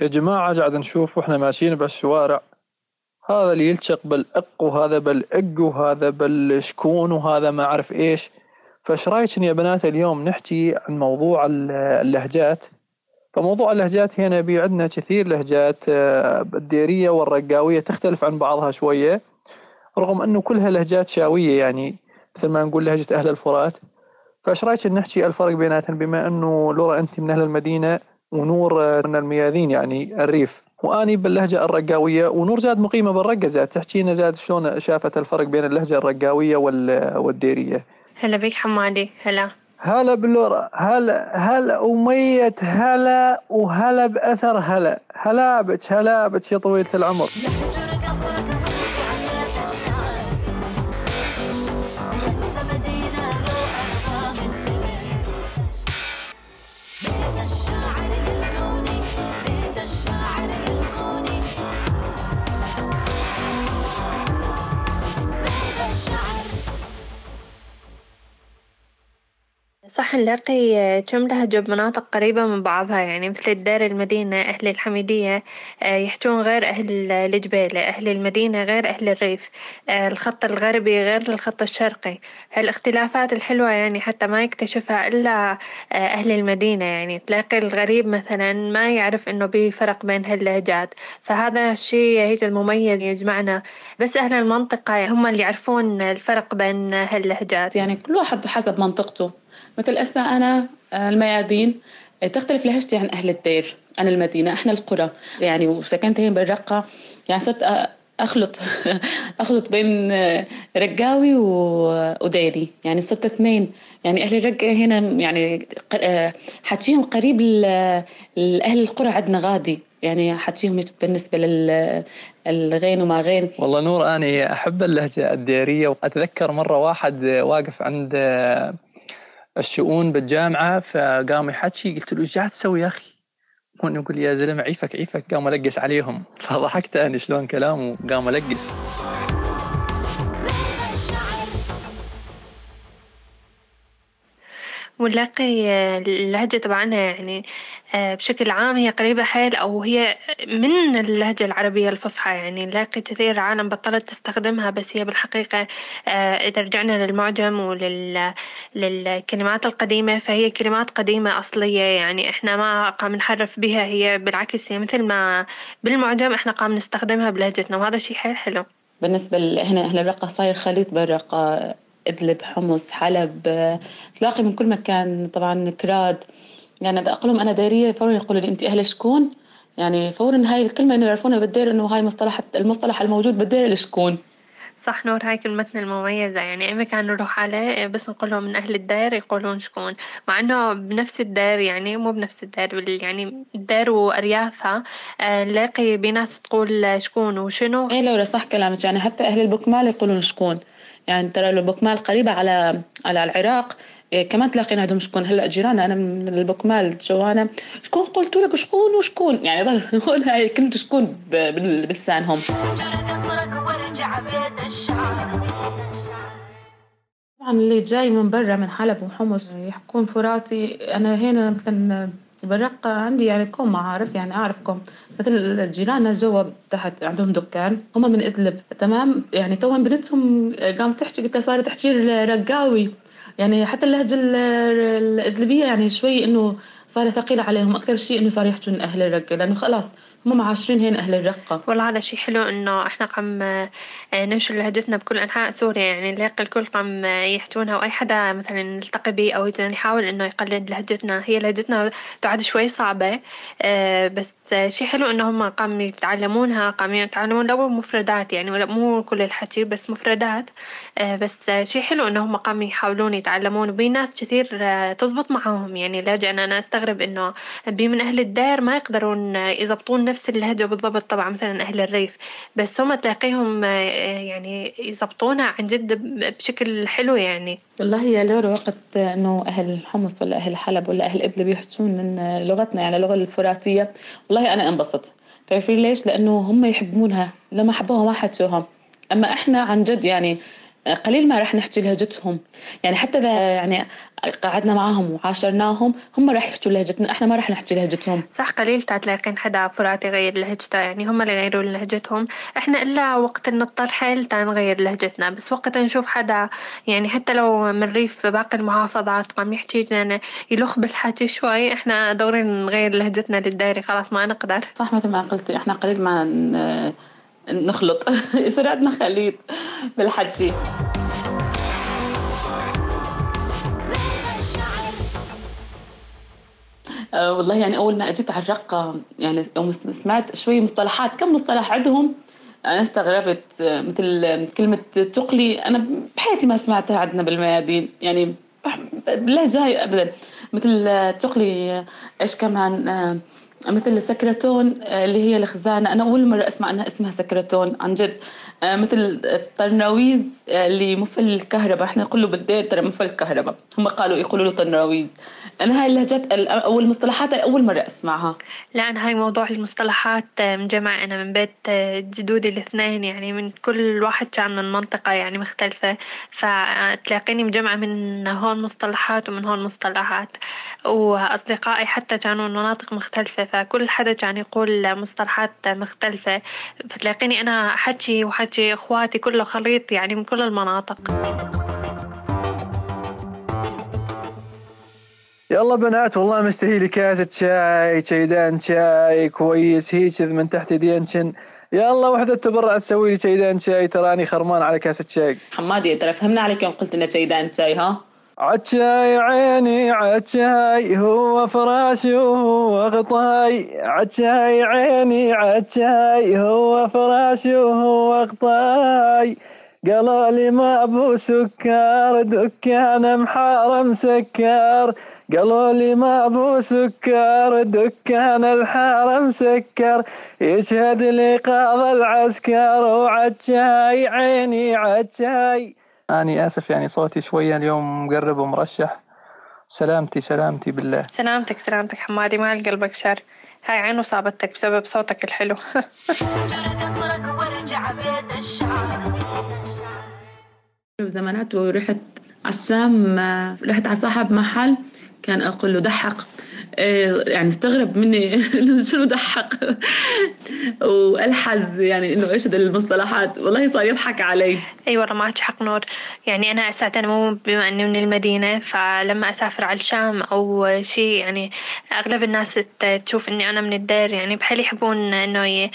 يا جماعة قاعد نشوف وإحنا ماشيين بالشوارع. هذا اللي يلصق بالإق وهذا بالإق وهذا بالشكون وهذا ما أعرف إيش. فإيش رأيك يا بنات اليوم نحكي عن موضوع اللهجات؟ فموضوع اللهجات هنا بي عندنا كثير لهجات آه، الديرية والرقاوية تختلف عن بعضها شوية. رغم أنه كلها لهجات شاوية يعني مثل ما نقول لهجة أهل الفرات. فايش رأيك نحكي الفرق بيناتهم؟ بما أنه لورا أنت من أهل المدينة ونور آه، من الميادين يعني الريف. وأني باللهجة الرقاوية ونور زاد مقيمة بالرقة زاد. تحكي لنا زاد شلون شافت الفرق بين اللهجة الرقاوية والديرية؟ هلا بك حمادي. هلا. هلا بلورا هلا هلا ومية هلا وهلا بأثر هلا. هلا بك هلا بك يا طويلة العمر. صح نلاقي كم لهجة بمناطق قريبة من بعضها يعني مثل الدار المدينة أهل الحميدية آه، يحجون غير أهل الجبيلة أهل المدينة غير أهل الريف آه، الخط الغربي غير الخط الشرقي. هالاختلافات الحلوة يعني حتى ما يكتشفها إلا آه، أهل المدينة يعني تلاقي الغريب مثلا ما يعرف إنه في فرق بين هاللهجات فهذا الشيء هيك المميز يجمعنا. بس أهل المنطقة هم اللي يعرفون الفرق بين هاللهجات يعني كل واحد حسب منطقته. مثل هسه أنا آه، الميادين آه، تختلف لهجتي عن أهل الدير عن المدينة إحنا القرى. يعني وسكنت هين بالرقة يعني صرت أخلط أخلط بين آه، رقاوي وديري. يعني صرت اثنين. يعني أهل الرقة هنا يعني حكيهم قريب لأهل القرى عندنا غادي. يعني حكيهم بالنسبة للغين وما غين. والله نور أنا أحب اللهجة الديرية وأتذكر مرة واحد واقف عند الشؤون بالجامعة فقام يحكي قلت له إيش قاعد تسوي يا أخي؟ هون يقول يا زلمة عيفك عيفك. قام القس عليهم. فضحكت أنا شلون كلامه قام القس ونلاقي اللهجة تبعنا يعني آه، بشكل عام هي قريبة حيل أو هي من اللهجة العربية الفصحى يعني نلاقي كثير عالم بطلت تستخدمها بس هي بالحقيقة آه، إذا رجعنا للمعجم وللكلمات القديمة فهي كلمات قديمة أصلية يعني إحنا ما قام نحرف بها هي بالعكس هي مثل ما بالمعجم إحنا قام نستخدمها بلهجتنا وهذا شيء حيل حلو. بالنسبة هنا إحنا الرقة صاير خليط بين أدلب حمص حلب تلاقي من كل مكان طبعا كراد. يعني بدي أقول لهم أنا داريه فورا يقولوا لي أنت أهل شكون؟ يعني فورا هاي الكلمة إنه يعرفونها بالدير إنه هاي مصطلح المصطلح الموجود بالدير الشكون صح نور هاي كلمتنا المميزة. يعني أي مكان نروح عليه بس نقول لهم من أهل الدير يقولون شكون. مع إنه بنفس الدير يعني مو بنفس الدير يعني الدير وأريافها آه، نلاقي بناس تقول شكون وشنو. إيه لو صح كلامك يعني حتى أهل البكمال يقولون شكون. يعني ترى البكمال قريبة على على العراق إيه كمان تلاقينا عندهم شكون. هلا جيراننا أنا من البكمال جوانا شكون قلت لك؟ شكون وشكون؟ يعني نقول هاي كلمة شكون بلسانهم طبعا اللي جاي من برا من حلب وحمص يحكون فراتي. أنا هنا مثلا بالرقة عندي يعني كم معارف يعني أعرفكم مثل جيراننا جوا تحت عندهم دكان هم من إدلب. تمام؟ يعني تو بنتهم قامت تحكي قلت صارت تحكي رقاوي يعني حتى اللهجة الإدلبية يعني شوي إنه صار ثقيلة عليهم. أكثر شيء إنه صار يحجون أهل الرقة لأنه خلاص هم عاشرين هنا أهل الرقة. والله هذا شيء حلو إنه إحنا قام آه، ننشر لهجتنا بكل أنحاء سوريا يعني نلاقي الكل قام يحجونها وأي حدا مثلا نلتقي به أو يحاول إنه يقلد لهجتنا. هي لهجتنا تعد شوي صعبة آه، بس شيء حلو إنه هم قام يتعلمونها قام يتعلمون لو مفردات يعني مو كل الحكي بس مفردات آه، بس شيء حلو إنه هم قام يحاولون يتعلمون وبي ناس كثير تزبط معاهم يعني لاجئ أنا أستغرب إنه بي من أهل الدير ما يقدرون يزبطون نفس اللهجة بالضبط طبعا مثلا أهل الريف. بس هم تلاقيهم آه، يعني يزبطونها عن جد بشكل حلو يعني. والله يا لورا وقت إنه أهل حمص ولا أهل حلب ولا أهل إدلب يحجون إن لغتنا يعني اللغة الفراتية والله أنا انبسط تعرفين ليش؟ لأنه هم يحبونها. لما حبوها ما حكوها أما إحنا عن جد يعني قليل ما رح نحكي لهجتهم. يعني حتى إذا يعني قعدنا معهم وعاشرناهم هم رح يحكوا لهجتنا إحنا ما رح نحكي لهجتهم. صح قليل تلاقين حدا فرات يغير لهجته يعني هم اللي يغيروا لهجتهم. إحنا إلا وقت نضطر حيل نغير لهجتنا بس وقت نشوف حدا يعني حتى لو من ريف باقي المحافظات قام يحكي يعني يلخ بالحكي شوي إحنا دورين نغير لهجتنا للدايري خلاص ما نقدر. صح مثل ما قلتي إحنا قليل ما نخلط. يصير عندنا خليط بالحكي أه والله يعني أول ما أجيت على الرقة يعني سمعت شوي مصطلحات كم مصطلح عندهم؟ أنا استغربت مثل كلمة تقلي. أنا بحياتي ما سمعتها عندنا بالميادين. يعني باللهجة هاي أبدا. مثل تقلي إيش كمان مثل السكرتون آه، اللي هي الخزانة. أنا أول مرة أسمع أنها اسمها سكرتون عن جد. آه، مثل الطرناويز آه، اللي مفل الكهرباء. إحنا نقول له بالدير ترى مفل الكهرباء. هم قالوا يقولوا له طرناويز أنا هاي اللهجات أو المصطلحات أول مرة أسمعها. لا أنا هاي موضوع المصطلحات مجمع أنا من بيت جدودي الاثنين يعني من كل واحد كان من منطقة يعني مختلفة. فتلاقيني مجمعه من هون مصطلحات ومن هون مصطلحات. وأصدقائي حتى كانوا من مناطق مختلفة فكل حدا كان يقول مصطلحات مختلفة. فتلاقيني أنا حكي وحكي إخواتي كله خليط يعني من كل المناطق. يلا بنات والله مستهي لي كاسة شاي شيدان شاي كويس هيك من تحت يدينشن يلا وحدة تبرع تسوي لي شيدان شاي تراني خرمان على كاسة شاي. حمادي ترى فهمنا عليك يوم قلت لنا شيدان شاي ها؟ عتشاي عيني عتشاي هو فراشي وهو غطاي. عتشاي عيني عتشاي هو فراشي وهو غطاي. قالوا لي ما أبو سكر دكان محارم سكر. قالوا لي ما أبو سكر دكان الحارم سكر يشهد لي قاض العسكر وعتشاي عيني عتشاي أني آسف يعني صوتي شوية اليوم مقرب ومرشح. سلامتي سلامتي بالله. سلامتك سلامتك حمادي ما قلبك شر. هاي عينه صابتك بسبب صوتك الحلو. زمانات ورحت على الشام رحت على صاحب محل. كان أقول له دحق. يعني استغرب مني شنو ضحك وألحز يعني إنه إيش المصطلحات. والله صار يضحك علي. أي والله معك حق نور. يعني أنا أساسا مو بما إني من المدينة فلما أسافر على الشام أو شيء يعني أغلب الناس تشوف إني أنا من الدير يعني بحال يحبون إنه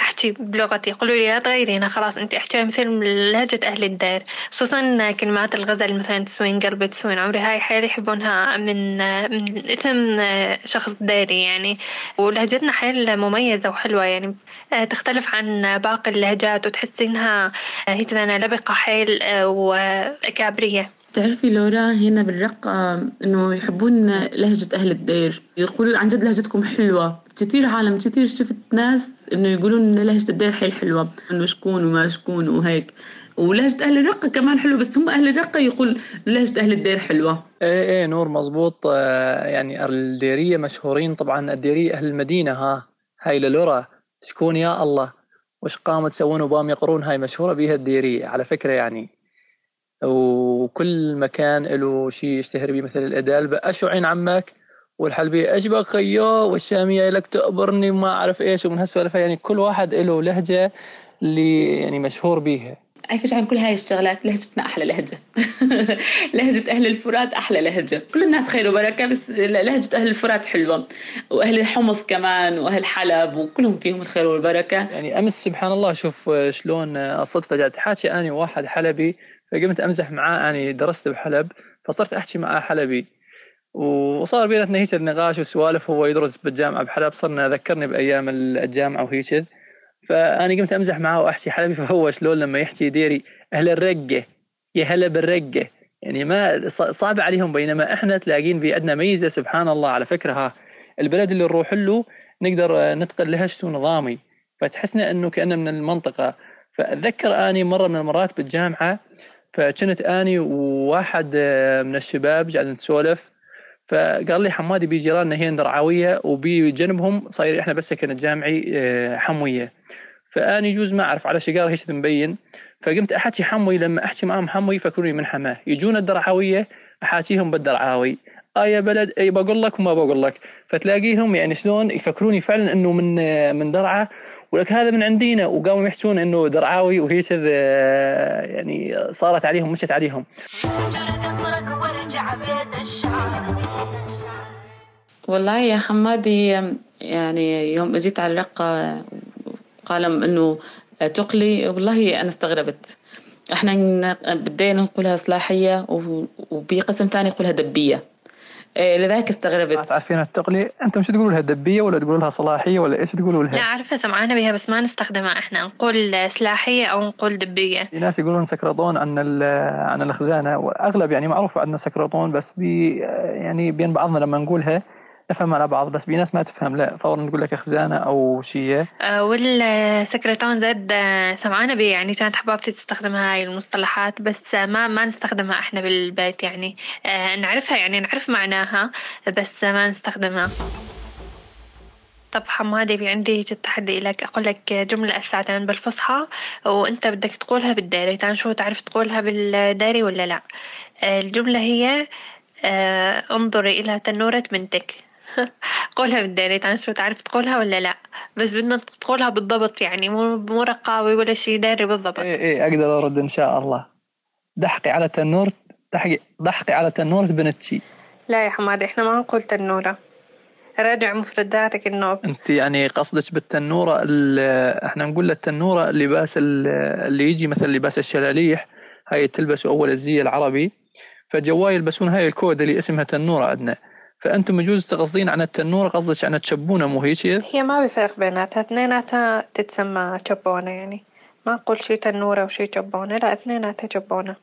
أحكي بلغتي. يقولوا لي لا تغيرينا خلاص أنت أحكي مثل لهجة أهل الدير. خصوصا كلمات الغزل مثلا تسوين قلبي تسوين عمري. هاي حيل يحبونها من من إثم شخص داري يعني. ولهجتنا حيل مميزة وحلوة يعني. آه، تختلف عن باقي اللهجات وتحسي إنها هيك لبقة حيل آه، وكابرية. تعرفي لورا هنا بالرقة إنه يحبون لهجة أهل الدير. يقولوا عن جد لهجتكم حلوة. كثير عالم كثير شفت ناس إنه يقولون لهجة الدير حيل حلوة. إنه شكون وما شكون وهيك. ولهجة أهل الرقة كمان حلوة بس هم أهل الرقة يقول لهجة أهل الدير حلوة. إيه إيه نور مزبوط آه، يعني الديرية مشهورين طبعا الديرية أهل المدينة ها. هاي للورا. شكون يا الله. وش قاموا تسوون وبام يقرون؟ هاي مشهورة بيها الديرية على فكرة يعني. وكل مكان له شيء يشتهر به مثل الأدال. بأشو عين عمك والحلبية أجبك خيو والشامية لك تقبرني وما أعرف إيش ومن هالسوالف. يعني كل واحد له لهجة اللي يعني مشهور بيها. عارفة عن كل هاي الشغلات لهجتنا أحلى لهجة. لهجة أهل الفرات أحلى لهجة. كل الناس خير وبركة بس لهجة أهل الفرات حلوة. وأهل الحمص كمان وأهل حلب وكلهم فيهم الخير والبركة. يعني أمس سبحان الله شوف شلون الصدفة جات. حاكي أنا واحد حلبي فقمت أمزح معاه. أنا درست بحلب فصرت أحكي معاه حلبي. وصار بيناتنا هيك النقاش وسوالف هو يدرس بالجامعة بحلب. صرنا ذكرني بأيام الجامعة وهيك. فأنا قمت أمزح معاه وأحكي حلبي فهو شلون لما يحكي ديري أهل الرقة يا هلا بالرقة. يعني ما صعب عليهم بينما إحنا تلاقين في عندنا ميزة سبحان الله على فكرة. ها البلد اللي نروح له نقدر نتقن لهجته نظامي. فتحسنا إنه كأنه من المنطقة. فأتذكر آني مرة من المرات بالجامعة فكنت آني وواحد من الشباب قاعدين نسولف فقال لي حمادي بي جيراننا هي درعاويه وبي جنبهم صاير إحنا بس سكن الجامعي آه، حموية. فاني يجوز ما أعرف على شقار هيك مبين. فقمت أحكي حموي لما أحكي معهم حموي يفكروني من حماة. يجون الدرعاويه احاكيهم بالدرعاوي آه يا بلد إي بقول لك وما بقول لك. فتلاقيهم يعني شلون يفكروني فعلا إنه من من درعا ولك هذا من عندنا وقاموا يحكون إنه درعاوي وهي يعني صارت عليهم مشت عليهم. والله يا حمادي يعني يوم اجيت على الرقة قال إنه تقلي والله أنا استغربت. إحنا بدينا نقولها صلاحية وبقسم ثاني يقولها دبية. لذلك استغربت. ما تعرفين التقلي أنتم شو تقولوا لها دبية ولا تقولوا لها صلاحية ولا إيش تقولوا لها؟ لا أعرفها سمعانة بها بس ما نستخدمها إحنا. نقول سلاحية أو نقول دبية. في ناس يقولون سكرطون عن عن الخزانه وأغلب يعني معروف عندنا سكرطون بس بي يعني بين بعضنا لما نقولها نفهم على بعض بس في ناس ما تفهم لا فورا تقول لك خزانه أو شيء. أه والسكرتون زاد آه، سمعانه بي يعني كانت حبابتي تستخدم هاي المصطلحات بس ما ما نستخدمها إحنا بالبيت يعني. نعرفها يعني نعرف معناها بس ما نستخدمها. طب حمادي في عندي تحدي لك أقول لك جملة الساعتين بالفصحى وأنت بدك تقولها بالداري تعال شو تعرف تقولها بالداري ولا لا؟ آه، الجملة هي آه، انظري إلى تنورة بنتك. قولها بالداري تعرف شو تعرف تقولها ولا لا. بس بدنا تقولها بالضبط يعني مو مو رقاوي ولا شيء داري بالضبط. إيه إيه أقدر أرد إن شاء الله. ضحكي على تنور ضحكي ضحكي على تنورة بنتشي لا يا حمادي إحنا ما نقول تنورة. راجع مفرداتك النوب. أنت يعني قصدك بالتنورة إحنا نقول التنورة اللباس اللي يجي مثل لباس الشلاليح هاي تلبسوا أول الزي العربي. فجواي يلبسون هاي الكود اللي اسمها تنورة عندنا. فأنتم يجوز تقصدين عن التنوره قصدك عن التشبونه مو هيك؟ هي ما بفرق بيناتها. اثنيناتها تتسمى تشبونه يعني. ما أقول شي تنورة وشي تشبونه لا اثنيناتها تشبونه.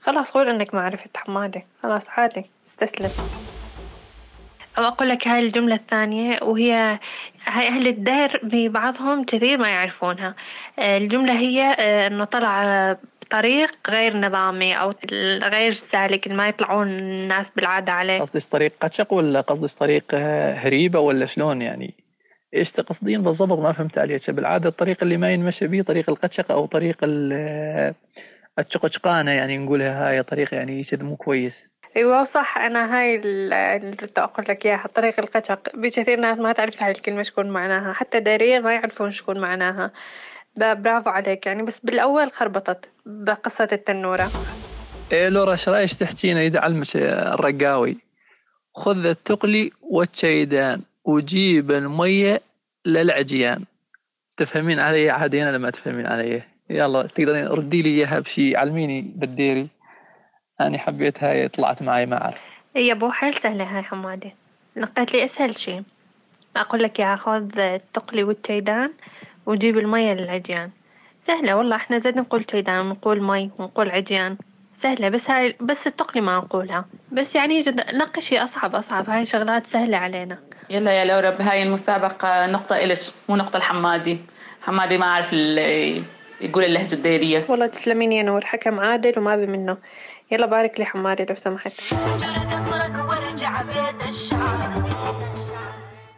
خلاص قول إنك ما عرفت حمادي خلاص عادي استسلم. أو أقول لك هاي الجملة الثانية وهي هاي أهل الدير ببعضهم كثير ما يعرفونها. الجملة هي آه، إنه طلع طريق غير نظامي أو غير سالك ما يطلعون الناس بالعادة عليه. قصدك طريق قشق ولا قصدك طريق آه، هريبة ولا شلون يعني؟ إيش تقصدين بالضبط؟ ما فهمت عليك. بالعادة الطريق اللي ما ينمشى به طريق القشق أو طريق آه، الشقشقانه يعني نقولها هاي طريق يعني مو كويس. أيوه صح أنا هاي اللي أقول لك إياها طريق القشق بكثير ناس ما تعرف هاي الكلمة شكون معناها حتى دارية ما يعرفون شكون معناها. برافو عليك. يعني بس بالأول خربطت بقصة التنورة. إيه لورا إيش رأيك تحكينا يدعم الرقاوي؟ خذ التقلي والشيدان وجيب المية للعجيان. تفهمين علي؟ عادي أنا لما تفهمين علي. يلا تقدرين ردي لي إياها بشي. علميني بالديري. أنا حبيت هاي طلعت معي ما أعرف. يا بو حيل سهلة هاي حمادي. نقيت لي أسهل شي. أقول لك يا خذ التقلي والتيدان وجيب المية للعجيان. سهلة والله إحنا زاد نقول تيدان ونقول مي ونقول عجيان. سهلة بس هاي بس التقلي ما نقولها. بس يعني جد نقي شي أصعب أصعب. هاي شغلات سهلة علينا. يلا يا لورا بهاي المسابقة نقطة إلك مو نقطة الحمادي حمادي ما أعرف يقول اللهجة الديرية. والله تسلمين يا نور. حكم عادل وما بي منه. يلا بارك لي حمادي لو سمحت.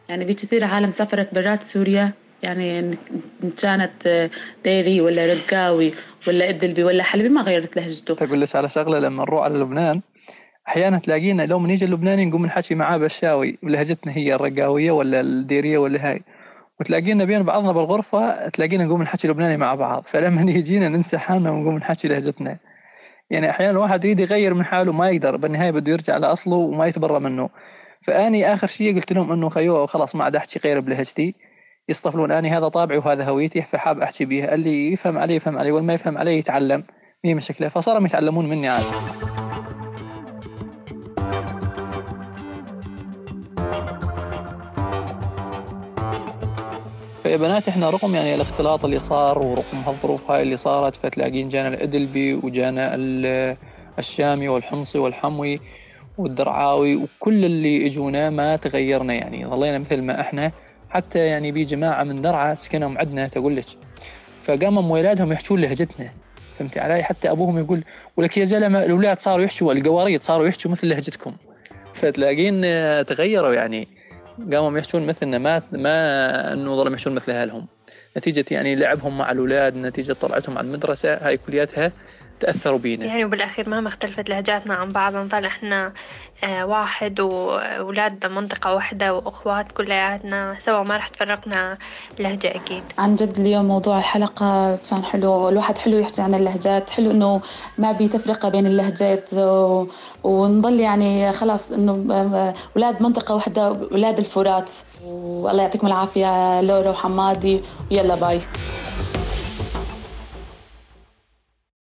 يعني في كثير عالم سافرت برات سوريا. يعني إن كانت ديري ولا رقاوي ولا إدلبي ولا حلبي ما غيرت لهجته. تقول لك على شغلة لما نروح على لبنان أحيانا تلاقينا لو من يجي اللبناني نقوم نحكي معاه بشاوي بلهجتنا هي الرقاوية ولا الديرية ولا هاي. وتلاقينا بين بعضنا بالغرفة تلاقينا نقوم نحكي لبناني مع بعض فلما يجينا ننسى حالنا ونقوم نحكي لهجتنا. يعني أحيانا الواحد يريد يغير من حاله ما يقدر بالنهاية بده يرجع لأصله وما يتبرى منه. فأني آخر شيء قلت لهم إنه خيو خلاص ما عاد أحكي غير بلهجتي. يصطفلون أني هذا طابعي وهذا هويتي فحاب أحكي به. اللي يفهم علي يفهم علي. واللي ما يفهم علي يتعلم. مي مشكلة. فصاروا يتعلمون مني عاد. فيا بنات إحنا رغم يعني الاختلاط اللي صار ورغم هالظروف هاي اللي صارت فتلاقين جانا الإدلبي وجانا الشامي والحمصي والحموي والدرعاوي وكل اللي اجونا ما تغيرنا يعني. ظلينا مثل ما إحنا. حتى يعني بي جماعة من درعا سكنهم عندنا تقول لك. فقاموا ولادهم يحشون لهجتنا. فهمتي علي؟ حتى أبوهم يقول ولك يا زلمة الأولاد صاروا يحشوا القواريط صاروا يحشوا مثل لهجتكم. فتلاقين تغيروا يعني. قاموا يحشون مثلنا ما ما إنه ظلوا يحشون مثل أهلهم. نتيجة يعني لعبهم مع الأولاد نتيجة طلعتهم على المدرسة هاي كلياتها تأثروا بينا؟ يعني وبالأخير ما اختلفت لهجاتنا عن بعض نضل إحنا آه، واحد وأولاد منطقة واحدة وأخوات كلياتنا سوا ما رح تفرقنا لهجه أكيد. عن جد اليوم موضوع الحلقة كان حلو الواحد حلو يحكي عن اللهجات حلو إنه ما بي تفرقة بين اللهجات و... ونضل يعني خلاص إنه أولاد منطقة واحدة أولاد الفرات. والله يعطيكم العافية لورا وحمادي ويلا باي.